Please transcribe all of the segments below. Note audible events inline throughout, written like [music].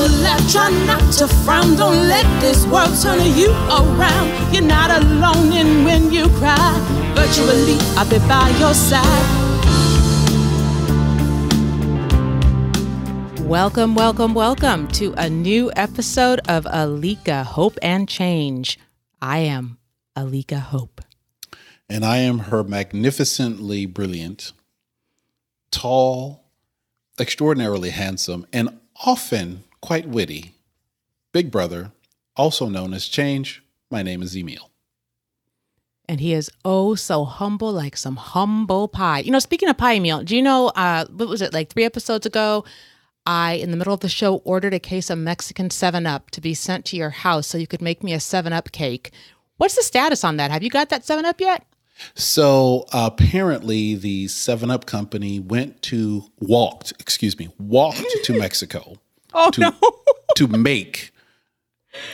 to laugh, try not to frown. Don't let this world turn you around. You're not alone in when you cry. Virtually, I'll be by your side. Welcome, welcome, welcome to a new episode of Alika Hope and Change. I am Alika Hope. And I am her magnificently brilliant, tall, extraordinarily handsome, and often quite witty big brother, also known as Change. My name is Emil. And he is oh so humble, like some humble pie. You know, speaking of pie Emil, do you know uh what was it, like three episodes ago? I, in the middle of the show, ordered a case of Mexican 7 Up to be sent to your house so you could make me a 7 Up cake. What's the status on that? Have you got that 7 Up yet? So apparently, the Seven Up company went to walked, excuse me, walked to [laughs] Mexico. Oh to, no! [laughs] to make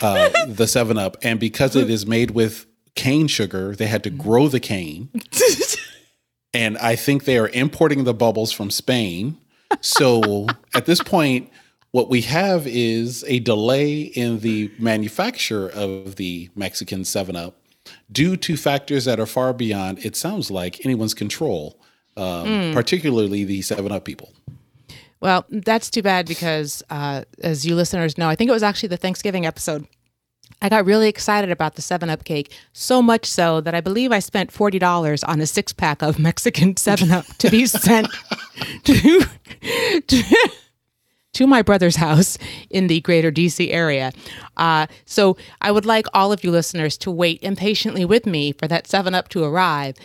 uh, the Seven Up, and because it is made with cane sugar, they had to grow the cane. [laughs] and I think they are importing the bubbles from Spain. So at this point, what we have is a delay in the manufacture of the Mexican Seven Up due to factors that are far beyond, it sounds like, anyone's control, um, mm. particularly the 7 Up people. Well, that's too bad because, uh, as you listeners know, I think it was actually the Thanksgiving episode. I got really excited about the 7 Up cake, so much so that I believe I spent $40 on a six pack of [laughs] Mexican 7 Up to be sent [laughs] to, to to my brother's house in the greater DC area. Uh, so I would like all of you listeners to wait impatiently with me for that 7 Up to arrive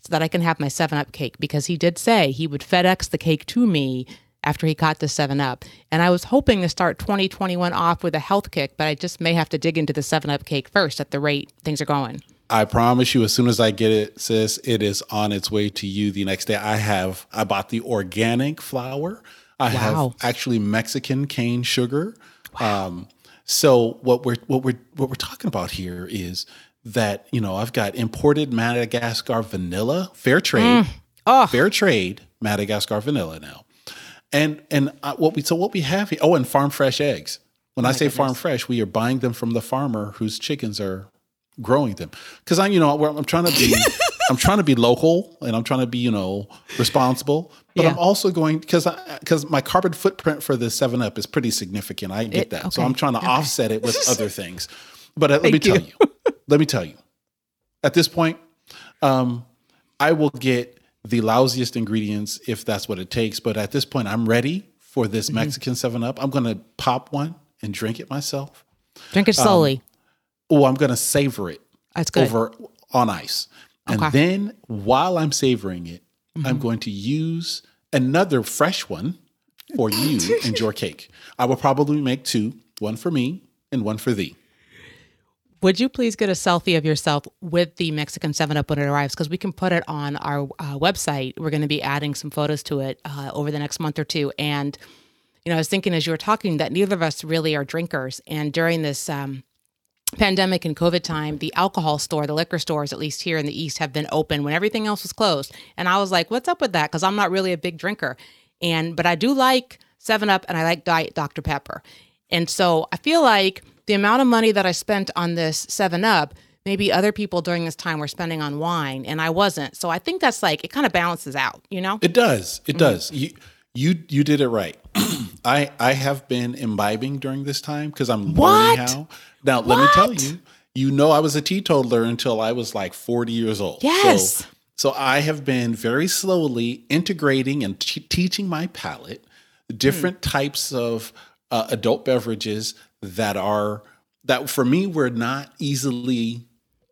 so that I can have my 7 Up cake because he did say he would FedEx the cake to me after he got the 7 Up. And I was hoping to start 2021 off with a health kick, but I just may have to dig into the 7 Up cake first at the rate things are going. I promise you, as soon as I get it, sis, it is on its way to you the next day. I have, I bought the organic flour. I wow. have actually Mexican cane sugar. Wow. Um, so what we're what we're what we're talking about here is that you know I've got imported Madagascar vanilla, fair trade, mm. oh. fair trade Madagascar vanilla now, and and what we so what we have here. Oh, and farm fresh eggs. When oh I say goodness. farm fresh, we are buying them from the farmer whose chickens are growing them. Because I, you know, I'm trying to be, [laughs] I'm trying to be local and I'm trying to be, you know, responsible. But yeah. I'm also going because because my carbon footprint for the Seven Up is pretty significant. I get it, that, okay. so I'm trying to okay. offset it with other [laughs] things. But uh, let me tell you, let me tell you, at this point, um, I will get the lousiest ingredients if that's what it takes. But at this point, I'm ready for this mm-hmm. Mexican Seven Up. I'm going to pop one and drink it myself. Drink it slowly. Um, oh, I'm going to savor it That's good. over on ice. And okay. then while I'm savoring it, mm-hmm. I'm going to use another fresh one for you [laughs] and your cake. I will probably make two, one for me and one for thee. Would you please get a selfie of yourself with the Mexican 7 Up when it arrives? Because we can put it on our uh, website. We're going to be adding some photos to it uh, over the next month or two. And, you know, I was thinking as you were talking that neither of us really are drinkers. And during this um, pandemic and COVID time, the alcohol store, the liquor stores, at least here in the East, have been open when everything else was closed. And I was like, what's up with that? Because I'm not really a big drinker. And, but I do like 7 Up and I like Diet Dr. Pepper. And so I feel like the amount of money that I spent on this 7 Up, maybe other people during this time were spending on wine and I wasn't. So I think that's like, it kind of balances out, you know? It does. It mm-hmm. does. You, you, you did it right. [clears throat] I, I have been imbibing during this time because I'm what? learning how. Now, what? let me tell you, you know, I was a teetotaler until I was like 40 years old. Yes. So, so I have been very slowly integrating and t- teaching my palate different mm. types of uh, adult beverages that are that for me were not easily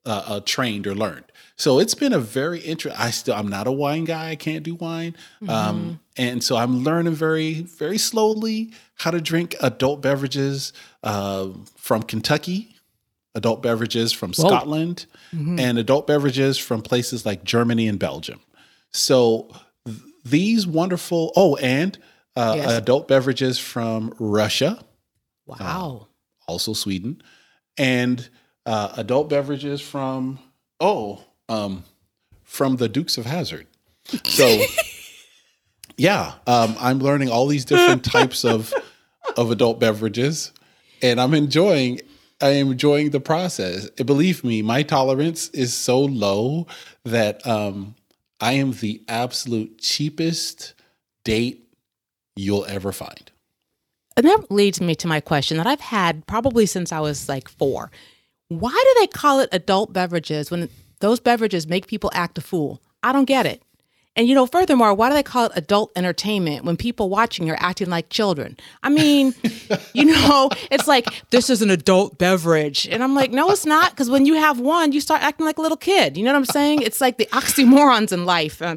uh, uh, trained or learned. So it's been a very interesting. I still I'm not a wine guy. I can't do wine, um, mm-hmm. um, and so I'm learning very very slowly how to drink adult beverages uh, from Kentucky, adult beverages from Whoa. Scotland, mm-hmm. and adult beverages from places like Germany and Belgium. So th- these wonderful. Oh, and uh, yes. adult beverages from Russia. Wow. Uh, also Sweden, and uh, adult beverages from oh um, from the Dukes of Hazzard. So [laughs] yeah, um, I'm learning all these different types of of adult beverages, and I'm enjoying. I am enjoying the process. And believe me, my tolerance is so low that um, I am the absolute cheapest date you'll ever find. And that leads me to my question that I've had probably since I was like four. Why do they call it adult beverages when those beverages make people act a fool? I don't get it. And you know, furthermore, why do they call it adult entertainment when people watching are acting like children? I mean, [laughs] you know, it's like this is an adult beverage, and I'm like, no, it's not, because when you have one, you start acting like a little kid. You know what I'm saying? It's like the oxymorons in life. Um,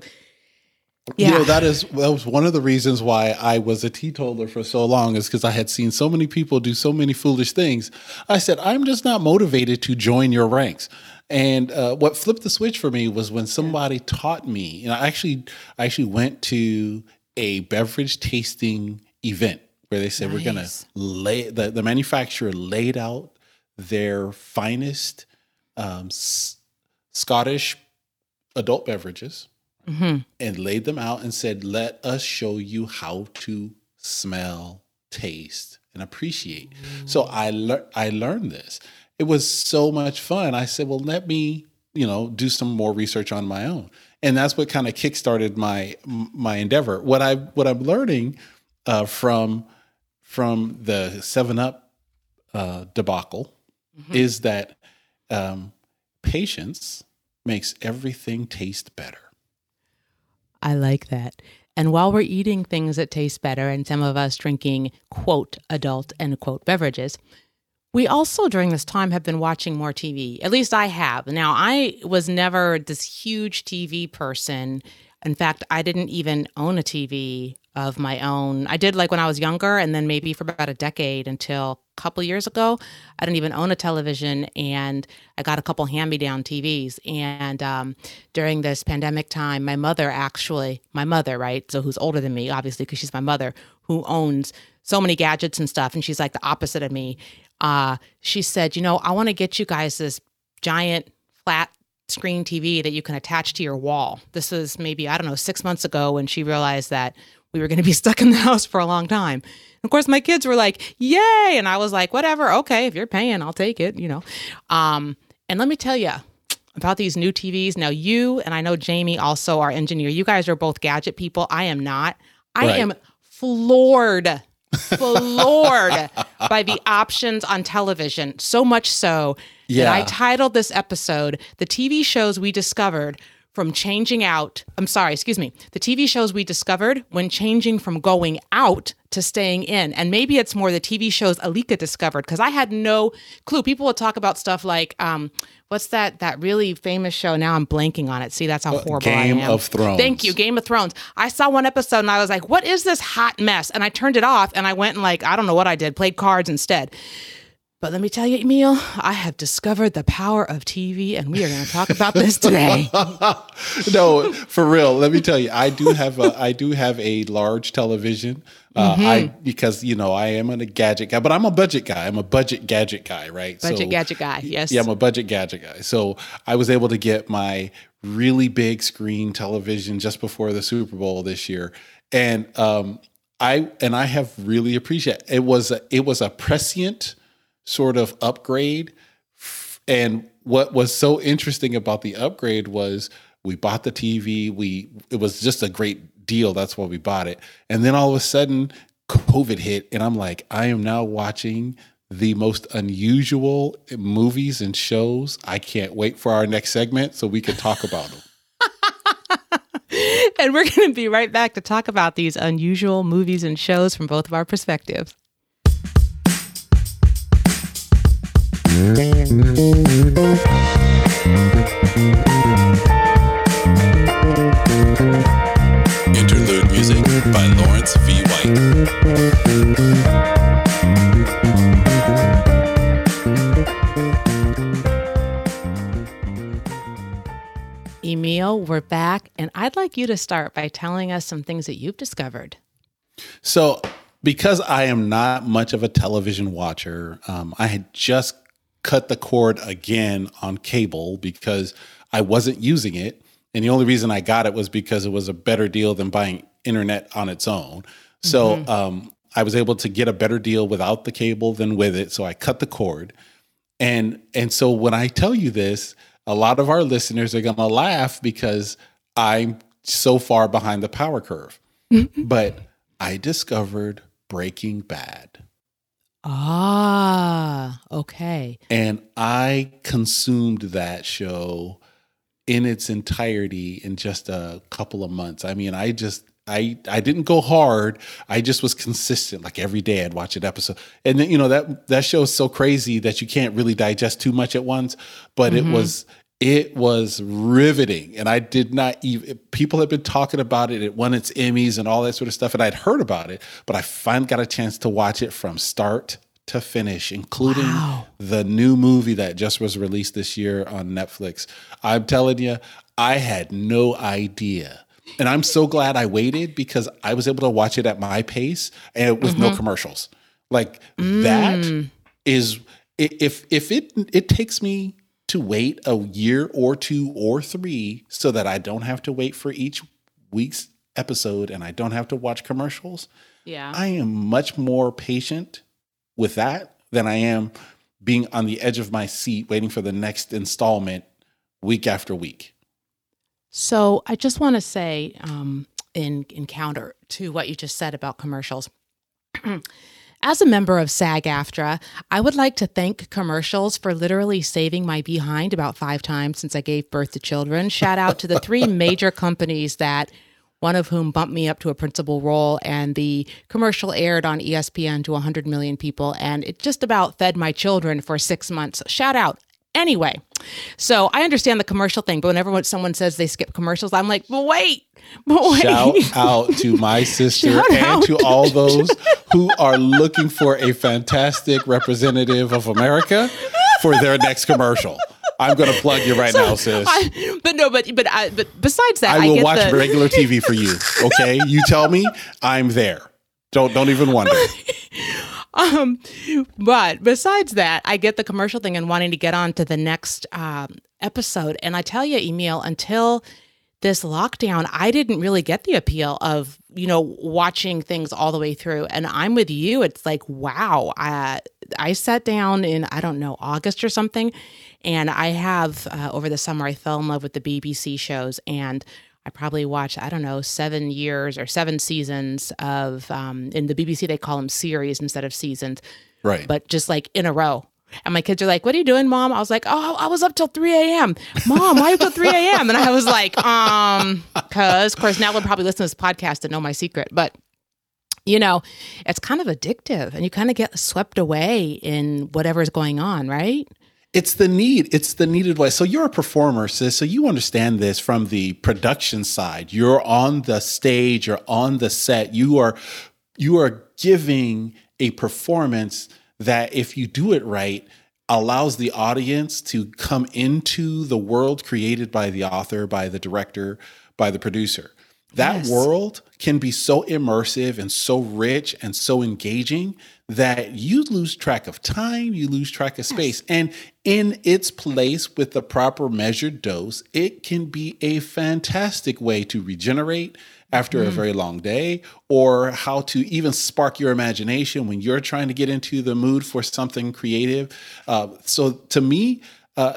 yeah. You know, that is that was one of the reasons why I was a teetotaler for so long is because I had seen so many people do so many foolish things. I said, I'm just not motivated to join your ranks. And uh, what flipped the switch for me was when somebody taught me. And I actually, I actually went to a beverage tasting event where they said nice. we're going to lay the, the manufacturer laid out their finest um, S- Scottish adult beverages mm-hmm. and laid them out and said, "Let us show you how to smell, taste, and appreciate." Mm. So I learned I learned this it was so much fun. I said, well, let me, you know, do some more research on my own. And that's what kind of kickstarted my my endeavor. What I what I'm learning uh, from from the Seven Up uh, debacle mm-hmm. is that um, patience makes everything taste better. I like that. And while we're eating things that taste better, and some of us drinking quote adult end quote beverages, we also, during this time, have been watching more TV. At least I have. Now, I was never this huge TV person. In fact, I didn't even own a TV of my own. I did like when I was younger, and then maybe for about a decade until a couple years ago, I didn't even own a television, and I got a couple hand-me-down TVs. And um, during this pandemic time, my mother actually, my mother, right, so who's older than me, obviously, because she's my mother, who owns so many gadgets and stuff, and she's like the opposite of me uh, she said, you know, I want to get you guys this giant flat screen TV that you can attach to your wall. This was maybe, I don't know, six months ago when she realized that we were going to be [laughs] stuck in the house for a long time. of course, my kids were like, yay. And I was like, whatever. Okay. If you're paying, I'll take it, you know. Um, and let me tell you about these new TVs. Now, you and I know Jamie also, our engineer, you guys are both gadget people. I am not. I right. am floored floored by the options on television. So much so yeah. that I titled this episode The TV Shows We Discovered from Changing Out. I'm sorry, excuse me. The TV shows we discovered when changing from going out to staying in. And maybe it's more the TV shows Alika discovered because I had no clue. People would talk about stuff like, um, what's that that really famous show? Now I'm blanking on it. See, that's how uh, horrible Game I am. of Thrones. Thank you, Game of Thrones. I saw one episode and I was like, "What is this hot mess?" And I turned it off and I went and like I don't know what I did, played cards instead. But let me tell you, Emil, I have discovered the power of TV, and we are going to talk about this today. [laughs] no, for real. Let me tell you, I do have a I do have a large television. Uh, mm-hmm. I because you know I am a gadget guy, but I'm a budget guy. I'm a budget gadget guy, right? Budget so, gadget guy, yes. Yeah, I'm a budget gadget guy. So I was able to get my really big screen television just before the Super Bowl this year, and um, I and I have really appreciated it. Was a, it was a prescient sort of upgrade. And what was so interesting about the upgrade was we bought the TV. We it was just a great deal. That's why we bought it. And then all of a sudden, COVID hit, and I'm like, I am now watching the most unusual movies and shows. I can't wait for our next segment so we can talk about them. [laughs] and we're going to be right back to talk about these unusual movies and shows from both of our perspectives. Interlude music by Lawrence V. White. Emil, we're back, and I'd like you to start by telling us some things that you've discovered. So, because I am not much of a television watcher, um, I had just cut the cord again on cable because I wasn't using it. And the only reason I got it was because it was a better deal than buying internet on its own. So mm-hmm. um, I was able to get a better deal without the cable than with it, so I cut the cord. And and so when I tell you this, a lot of our listeners are going to laugh because I'm so far behind the power curve. [laughs] but I discovered Breaking Bad. Ah, okay. And I consumed that show in its entirety in just a couple of months. I mean, I just I I didn't go hard. I just was consistent. Like every day I'd watch an episode. And then, you know, that that show is so crazy that you can't really digest too much at once, but mm-hmm. it was it was riveting and i did not even people had been talking about it it won its emmys and all that sort of stuff and i'd heard about it but i finally got a chance to watch it from start to finish including wow. the new movie that just was released this year on netflix i'm telling you i had no idea and i'm so glad i waited because i was able to watch it at my pace and with mm-hmm. no commercials like mm. that is if if it it takes me to wait a year or two or three so that I don't have to wait for each week's episode and I don't have to watch commercials. Yeah. I am much more patient with that than I am being on the edge of my seat waiting for the next installment week after week. So I just want to say, um, in in counter to what you just said about commercials. [clears throat] As a member of SAG AFTRA, I would like to thank commercials for literally saving my behind about five times since I gave birth to children. Shout out to the three [laughs] major companies that one of whom bumped me up to a principal role, and the commercial aired on ESPN to 100 million people, and it just about fed my children for six months. Shout out. Anyway, so I understand the commercial thing, but whenever someone says they skip commercials, I'm like, but wait, but wait. Shout [laughs] out to my sister Shout and out. to all [laughs] those who are looking for a fantastic representative of America for their next commercial. I'm going to plug you right so, now, sis. I, but no, but but I, but besides that, I will I watch the... regular TV for you. Okay, you tell me, I'm there. Don't don't even wonder. [laughs] um, but besides that, I get the commercial thing and wanting to get on to the next um, episode. And I tell you, Emil, until this lockdown, I didn't really get the appeal of, you know, watching things all the way through. And I'm with you. It's like, wow. I, I sat down in, I don't know, August or something. And I have, uh, over the summer, I fell in love with the BBC shows. And I probably watched, I don't know, seven years or seven seasons of, um, in the BBC, they call them series instead of seasons. Right. But just like in a row. And my kids are like, "What are you doing, mom?" I was like, "Oh, I was up till 3 a.m." Mom, why you up till 3 a.m.? And I was like, um, because of course now they'll probably listen to this podcast to know my secret, but you know, it's kind of addictive, and you kind of get swept away in whatever's going on, right? It's the need. It's the needed way. So you're a performer, sis. So you understand this from the production side. You're on the stage. You're on the set. You are you are giving a performance that if you do it right, allows the audience to come into the world created by the author, by the director, by the producer. That yes. world can be so immersive and so rich and so engaging that you lose track of time, you lose track of space. Yes. And in its place with the proper measured dose, it can be a fantastic way to regenerate after mm. a very long day, or how to even spark your imagination when you're trying to get into the mood for something creative. Uh, so to me, uh,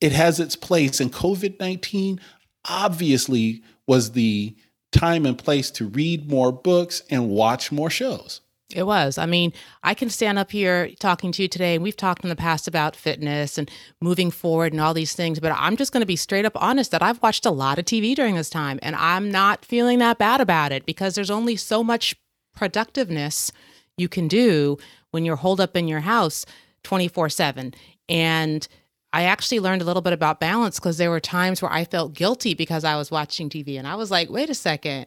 it has its place. And COVID 19 obviously was the time and place to read more books and watch more shows. It was. I mean, I can stand up here talking to you today, and we've talked in the past about fitness and moving forward and all these things, but I'm just going to be straight up honest that I've watched a lot of TV during this time, and I'm not feeling that bad about it because there's only so much productiveness you can do when you're holed up in your house 24 7. And I actually learned a little bit about balance because there were times where I felt guilty because I was watching TV, and I was like, wait a second,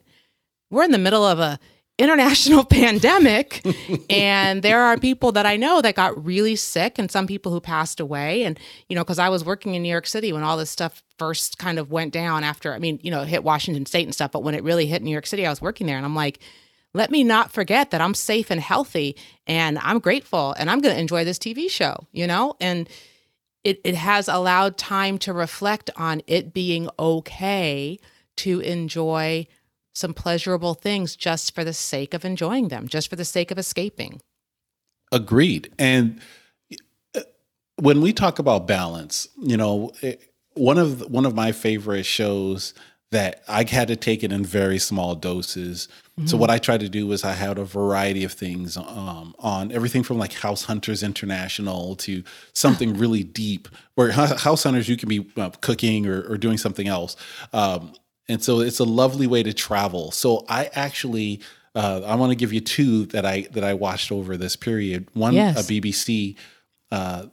we're in the middle of a international [laughs] pandemic [laughs] and there are people that I know that got really sick and some people who passed away. And you know cuz I was working in New York City when all this stuff first kind of went down after I mean you know hit Washington state and stuff but when it really hit New York City I was working there and I'm like let me not forget that I'm safe and healthy and I'm grateful and I'm going to enjoy this TV show you know? And it it has allowed time to reflect on it being okay to enjoy some pleasurable things just for the sake of enjoying them, just for the sake of escaping. Agreed. And uh, when we talk about balance, you know, one of one of my favorite shows that I had to take it in very small doses. Mm-hmm. So what I tried to do was I had a variety of things um, on everything from like House Hunters International to something [laughs] really deep. Where House Hunters you can be uh, cooking or, or, doing something else, um, and so it's a lovely way to travel. So I actually. Uh, I want to give you two that I that I watched over this period. One, yes. a BBC uh,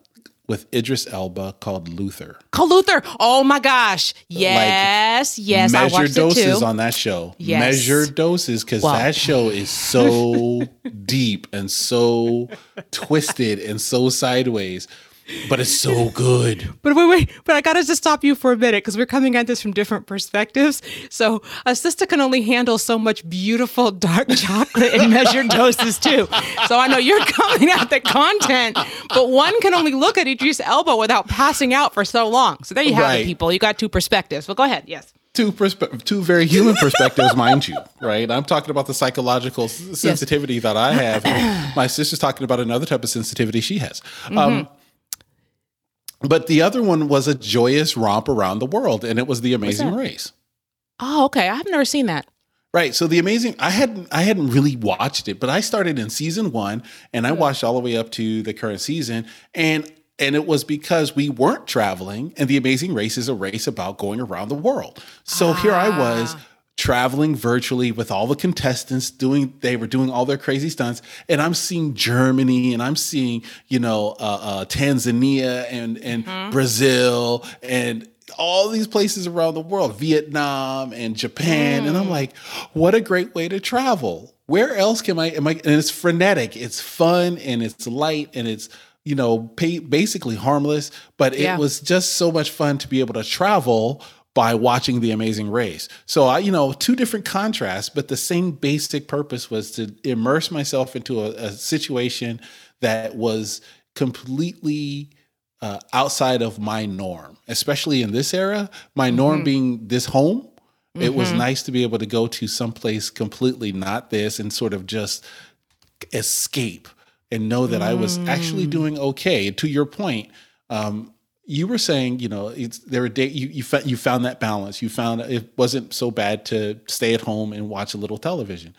with Idris Elba called Luther. Called Luther. Oh my gosh. Yes. Like, yes. Measure doses on that show. Yes. Measure doses because that show is so [laughs] deep and so twisted and so sideways but it's so good. But wait, wait, but I gotta just stop you for a minute because we're coming at this from different perspectives. So a sister can only handle so much beautiful dark [laughs] chocolate in measured doses too. So I know you're [laughs] coming at the content, but one can only look at Idris Elba without passing out for so long. So there you have right. it, people. You got two perspectives. But go ahead. Yes two perspe- two very human perspectives, mind you, right? I'm talking about the psychological sensitivity yes. that I have. My sister's talking about another type of sensitivity she has. Mm-hmm. Um, but the other one was a joyous romp around the world, and it was the Amazing Race. Oh, okay. I've never seen that. Right. So the amazing I hadn't I hadn't really watched it, but I started in season 1 and I watched all the way up to the current season and and it was because we weren't traveling and the amazing race is a race about going around the world. So ah. here I was ah traveling virtually with all the contestants doing they were doing all their crazy stunts and i'm seeing germany and i'm seeing you know uh, uh, tanzania and and mm-hmm. brazil and all these places around the world vietnam and japan mm. and i'm mm. like what a great way to travel where else can i am i and it's frenetic it's fun and it's light and it's you know pay, basically harmless but it yeah. was just so much fun to be able to travel by watching The Amazing Race. So I, you know, two different contrasts, but the same basic purpose was to immerse myself into a, a situation that was completely uh, outside of my norm, especially in this era. My mm-hmm. norm being this home. Mm-hmm. It was mm-hmm. nice to be able to go to someplace completely not this and sort of just escape and know that mm. I was actually mm. doing okay. To your point, um, you were saying, you know, it's there were day you you, found, you found that balance. You found it wasn't so bad to stay at home and watch a little television.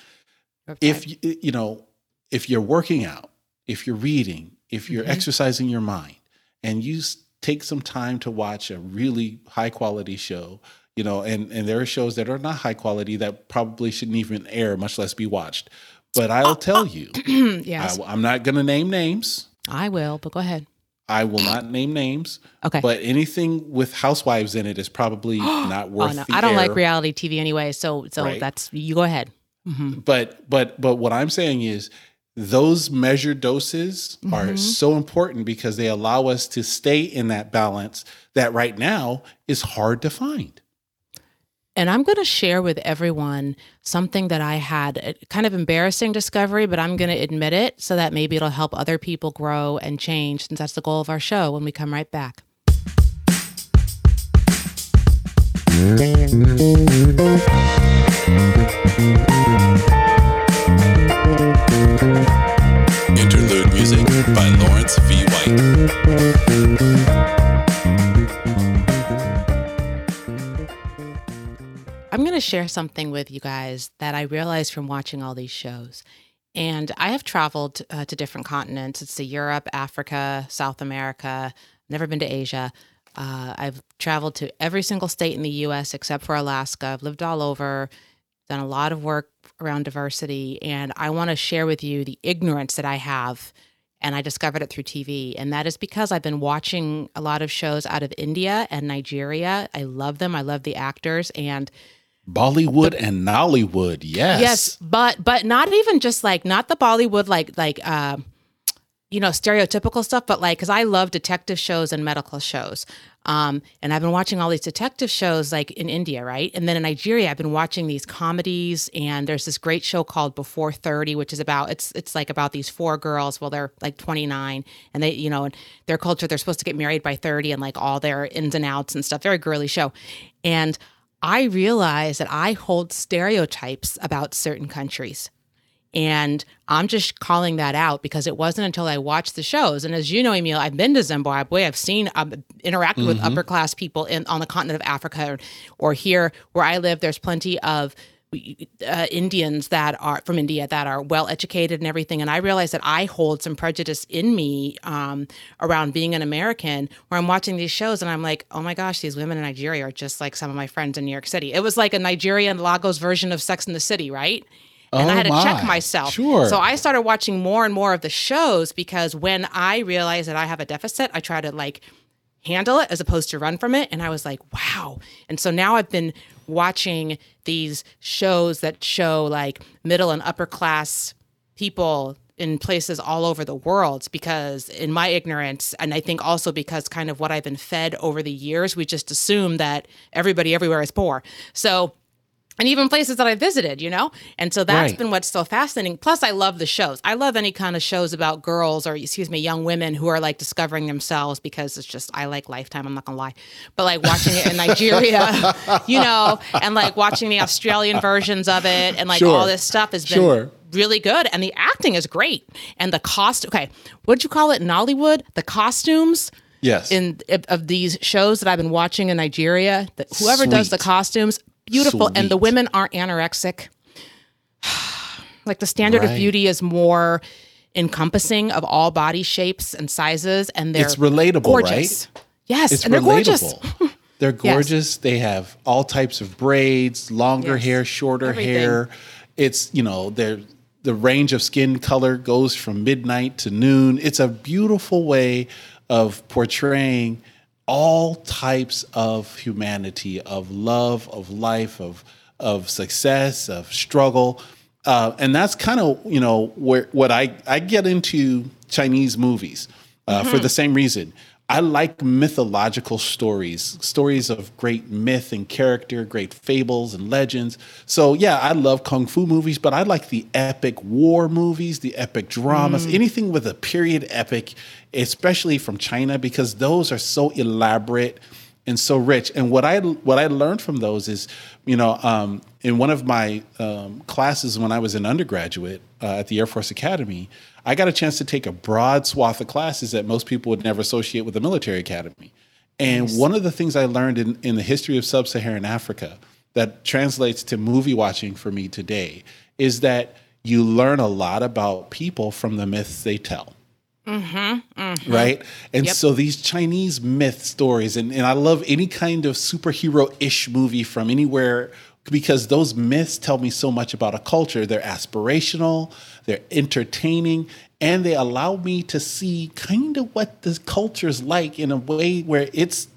Okay. If you, you know, if you're working out, if you're reading, if you're mm-hmm. exercising your mind, and you take some time to watch a really high quality show, you know, and and there are shows that are not high quality that probably shouldn't even air, much less be watched. But I'll tell you, [clears throat] yes, I, I'm not going to name names. I will, but go ahead. I will not name names. Okay. But anything with housewives in it is probably [gasps] not worth. Oh, no. I don't air. like reality TV anyway, so so right. that's you go ahead. Mm-hmm. But but but what I'm saying is those measured doses mm-hmm. are so important because they allow us to stay in that balance that right now is hard to find. And I'm going to share with everyone something that I had a kind of embarrassing discovery, but I'm going to admit it so that maybe it'll help other people grow and change, since that's the goal of our show when we come right back. Share something with you guys that I realized from watching all these shows. And I have traveled uh, to different continents. It's to Europe, Africa, South America, never been to Asia. Uh, I've traveled to every single state in the US except for Alaska. I've lived all over, done a lot of work around diversity. And I want to share with you the ignorance that I have. And I discovered it through TV. And that is because I've been watching a lot of shows out of India and Nigeria. I love them, I love the actors. And Bollywood and Nollywood, yes. Yes, but but not even just like not the Bollywood like like uh, you know stereotypical stuff, but like because I love detective shows and medical shows. Um, and I've been watching all these detective shows like in India, right? And then in Nigeria, I've been watching these comedies. And there's this great show called Before 30, which is about it's it's like about these four girls. Well, they're like 29, and they you know in their culture they're supposed to get married by 30, and like all their ins and outs and stuff. Very girly show, and I realize that I hold stereotypes about certain countries. And I'm just calling that out because it wasn't until I watched the shows. And as you know, Emil, I've been to Zimbabwe. I've seen, I've interacted mm-hmm. with upper class people in on the continent of Africa or, or here where I live. There's plenty of uh, Indians that are from India that are well educated and everything. And I realized that I hold some prejudice in me um, around being an American where I'm watching these shows and I'm like, oh my gosh, these women in Nigeria are just like some of my friends in New York City. It was like a Nigerian Lagos version of Sex in the City, right? and oh I had to my. check myself. Sure. So I started watching more and more of the shows because when I realized that I have a deficit, I try to like handle it as opposed to run from it. And I was like, wow. And so now I've been watching these shows that show like middle and upper class people in places all over the world because in my ignorance and i think also because kind of what i've been fed over the years we just assume that everybody everywhere is poor. So and even places that I visited, you know? And so that's right. been what's so fascinating. Plus, I love the shows. I love any kind of shows about girls or, excuse me, young women who are like discovering themselves because it's just, I like Lifetime, I'm not gonna lie. But like watching it in [laughs] Nigeria, you know, and like watching the Australian versions of it and like sure. all this stuff has been sure. really good. And the acting is great. And the cost, okay, what'd you call it in Nollywood? The costumes. Yes. In of these shows that I've been watching in Nigeria, that whoever Sweet. does the costumes, beautiful Sweet. and the women aren't anorexic [sighs] like the standard right. of beauty is more encompassing of all body shapes and sizes and they're it's relatable gorgeous. right yes it's and they're gorgeous [laughs] they're gorgeous yes. they have all types of braids longer yes. hair shorter Everything. hair it's you know they're the range of skin color goes from midnight to noon it's a beautiful way of portraying all types of humanity, of love, of life, of of success, of struggle. Uh, and that's kind of you know where what I I get into Chinese movies uh, mm-hmm. for the same reason. I like mythological stories, stories of great myth and character, great fables and legends. So, yeah, I love kung fu movies, but I like the epic war movies, the epic dramas, mm. anything with a period epic, especially from China, because those are so elaborate and so rich. And what I what I learned from those is, you know, um, in one of my um, classes when I was an undergraduate uh, at the Air Force Academy, I got a chance to take a broad swath of classes that most people would never associate with the military academy. And nice. one of the things I learned in, in the history of sub Saharan Africa that translates to movie watching for me today is that you learn a lot about people from the myths they tell. Mm-hmm, mm-hmm. Right? And yep. so these Chinese myth stories, and, and I love any kind of superhero ish movie from anywhere because those myths tell me so much about a culture. They're aspirational, they're entertaining, and they allow me to see kind of what the culture's like in a way where it's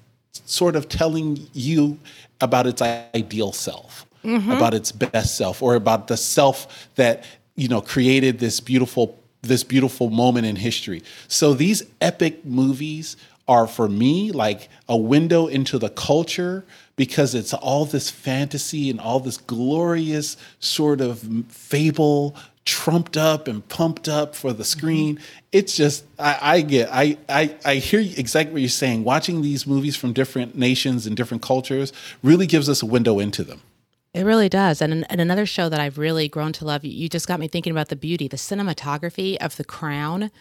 sort of telling you about its ideal self, mm-hmm. about its best self, or about the self that you know created this beautiful this beautiful moment in history. So these epic movies are for me like a window into the culture because it's all this fantasy and all this glorious sort of fable trumped up and pumped up for the screen. Mm-hmm. It's just I, I get I, I I hear exactly what you're saying. Watching these movies from different nations and different cultures really gives us a window into them. It really does. And, and another show that I've really grown to love, you just got me thinking about the beauty, the cinematography of The Crown,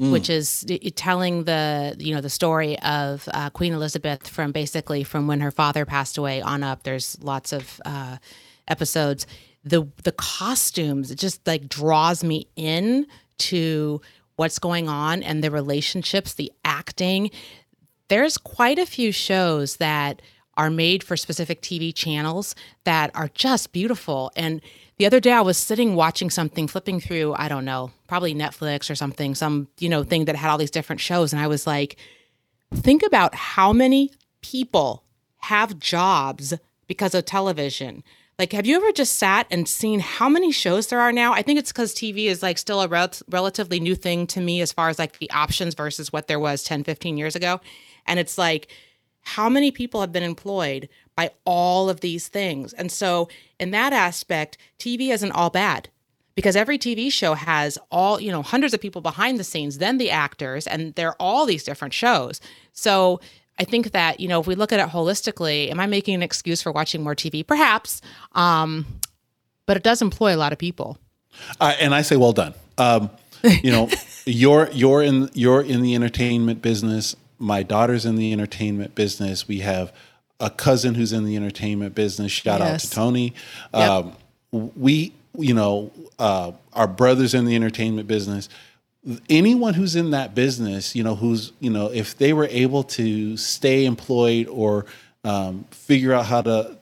mm. which is telling the, you know, the story of uh, Queen Elizabeth from basically from when her father passed away on up. There's lots of uh, episodes. The, the costumes, it just like draws me in to what's going on and the relationships, the acting. There's quite a few shows that – are made for specific TV channels that are just beautiful. And the other day I was sitting watching something, flipping through, I don't know, probably Netflix or something, some, you know, thing that had all these different shows. And I was like, think about how many people have jobs because of television. Like, have you ever just sat and seen how many shows there are now? I think it's because TV is like still a rel- relatively new thing to me as far as like the options versus what there was 10, 15 years ago. And it's like, how many people have been employed by all of these things? And so, in that aspect, TV isn't all bad because every TV show has all, you know, hundreds of people behind the scenes, then the actors, and they're all these different shows. So, I think that, you know, if we look at it holistically, am I making an excuse for watching more TV? Perhaps. Um, but it does employ a lot of people. Uh, and I say, well done. Um, you know, [laughs] you're you're in you're in the entertainment business. My daughter's in the entertainment business. We have a cousin who's in the entertainment business. Shout yes. out to Tony. Yep. Um, we, you know, uh, our brothers in the entertainment business. Anyone who's in that business, you know, who's, you know, if they were able to stay employed or um, figure out how to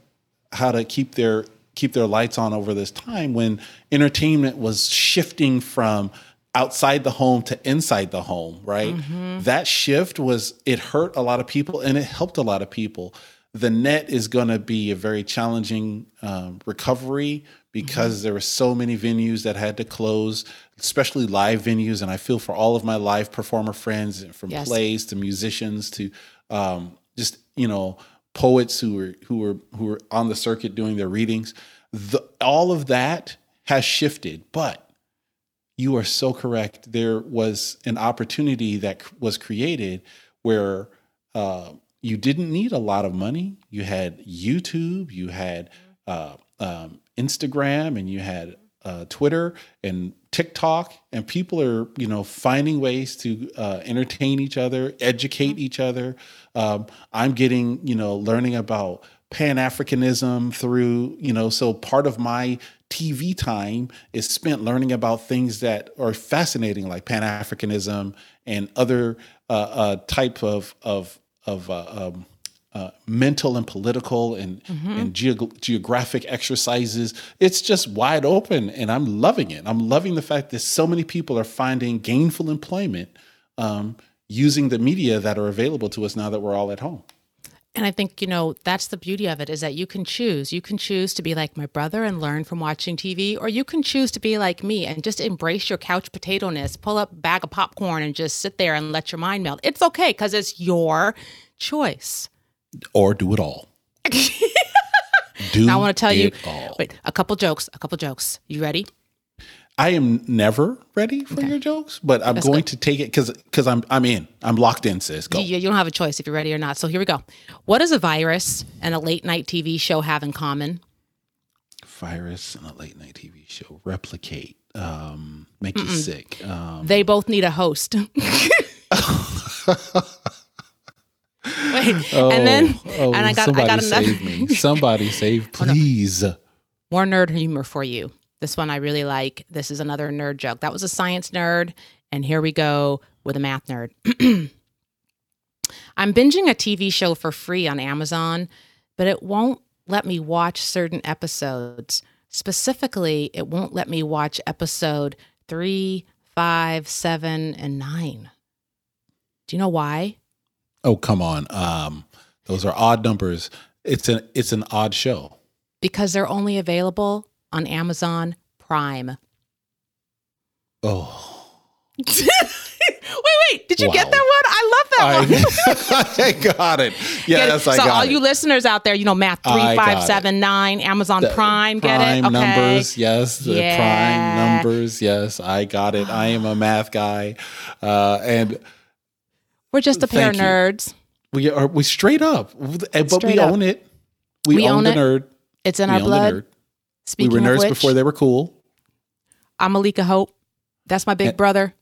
how to keep their keep their lights on over this time when entertainment was shifting from outside the home to inside the home, right? Mm-hmm. That shift was it hurt a lot of people and it helped a lot of people the net is going to be a very challenging um, recovery because mm-hmm. there were so many venues that had to close, especially live venues. And I feel for all of my live performer friends, from yes. plays to musicians to um, just you know poets who were who were who were on the circuit doing their readings. The, all of that has shifted, but you are so correct. There was an opportunity that was created where. Uh, you didn't need a lot of money. You had YouTube, you had uh, um, Instagram, and you had uh, Twitter and TikTok, and people are you know finding ways to uh, entertain each other, educate mm-hmm. each other. Um, I'm getting you know learning about Pan Africanism through you know so part of my TV time is spent learning about things that are fascinating, like Pan Africanism and other uh, uh, type of of of uh, um, uh, mental and political and mm-hmm. and geographic exercises. It's just wide open, and I'm loving it. I'm loving the fact that so many people are finding gainful employment um, using the media that are available to us now that we're all at home. And I think, you know, that's the beauty of it is that you can choose. You can choose to be like my brother and learn from watching TV, or you can choose to be like me and just embrace your couch potato ness, pull up a bag of popcorn and just sit there and let your mind melt. It's okay because it's your choice. Or do it all. [laughs] do now I want to tell you, all. wait, a couple jokes, a couple jokes. You ready? I am never ready for okay. your jokes, but I'm That's going good. to take it because because I'm I'm in. I'm locked in, sis. Go. You, you don't have a choice if you're ready or not. So here we go. What does a virus and a late night TV show have in common? Virus and a late night TV show replicate, um, make Mm-mm. you sick. Um, they both need a host. [laughs] [laughs] Oh, and then oh, and I got I got another. Save me. Somebody save, [laughs] please. Oh, no. More nerd humor for you. This one I really like. This is another nerd joke. That was a science nerd. And here we go with a math nerd. [clears throat] I'm binging a TV show for free on Amazon, but it won't let me watch certain episodes. Specifically, it won't let me watch episode three, five, seven, and nine. Do you know why? Oh, come on. Um, those are odd numbers. It's an it's an odd show. Because they're only available on Amazon Prime. Oh. [laughs] wait, wait. Did you wow. get that one? I love that I, one. [laughs] I got it. [laughs] Yes, it. I so got all you listeners out there, you know, math three five seven nine, Amazon the Prime, get Prime it? Okay. numbers, yes. The yeah. Prime numbers, yes. I got it. I am a math guy, uh, and we're just a pair of nerds. We are we straight up, eh, but straight we up. own it. We, we own, own, the nerd. It's in we our blood. Speaking we were nerds which, before they were cool. I'm Alika Hope. That's my big and brother.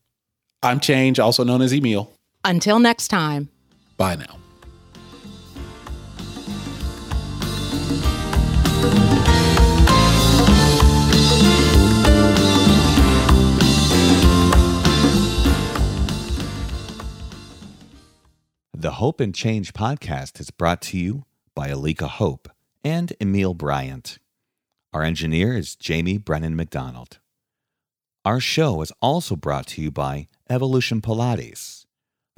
I'm Change, also known as Emil. Until next time. Bye now. Hope and Change podcast is brought to you by Alika Hope and Emil Bryant. Our engineer is Jamie Brennan McDonald. Our show is also brought to you by Evolution Pilates.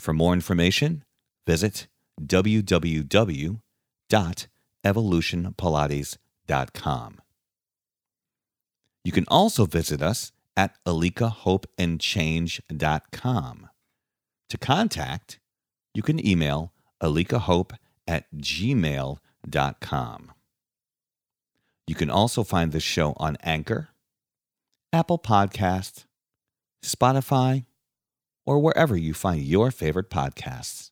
For more information, visit www.evolutionpilates.com. You can also visit us at alikahopeandchange.com. To contact, you can email alikahope at gmail.com. You can also find this show on Anchor, Apple Podcast, Spotify, or wherever you find your favorite podcasts.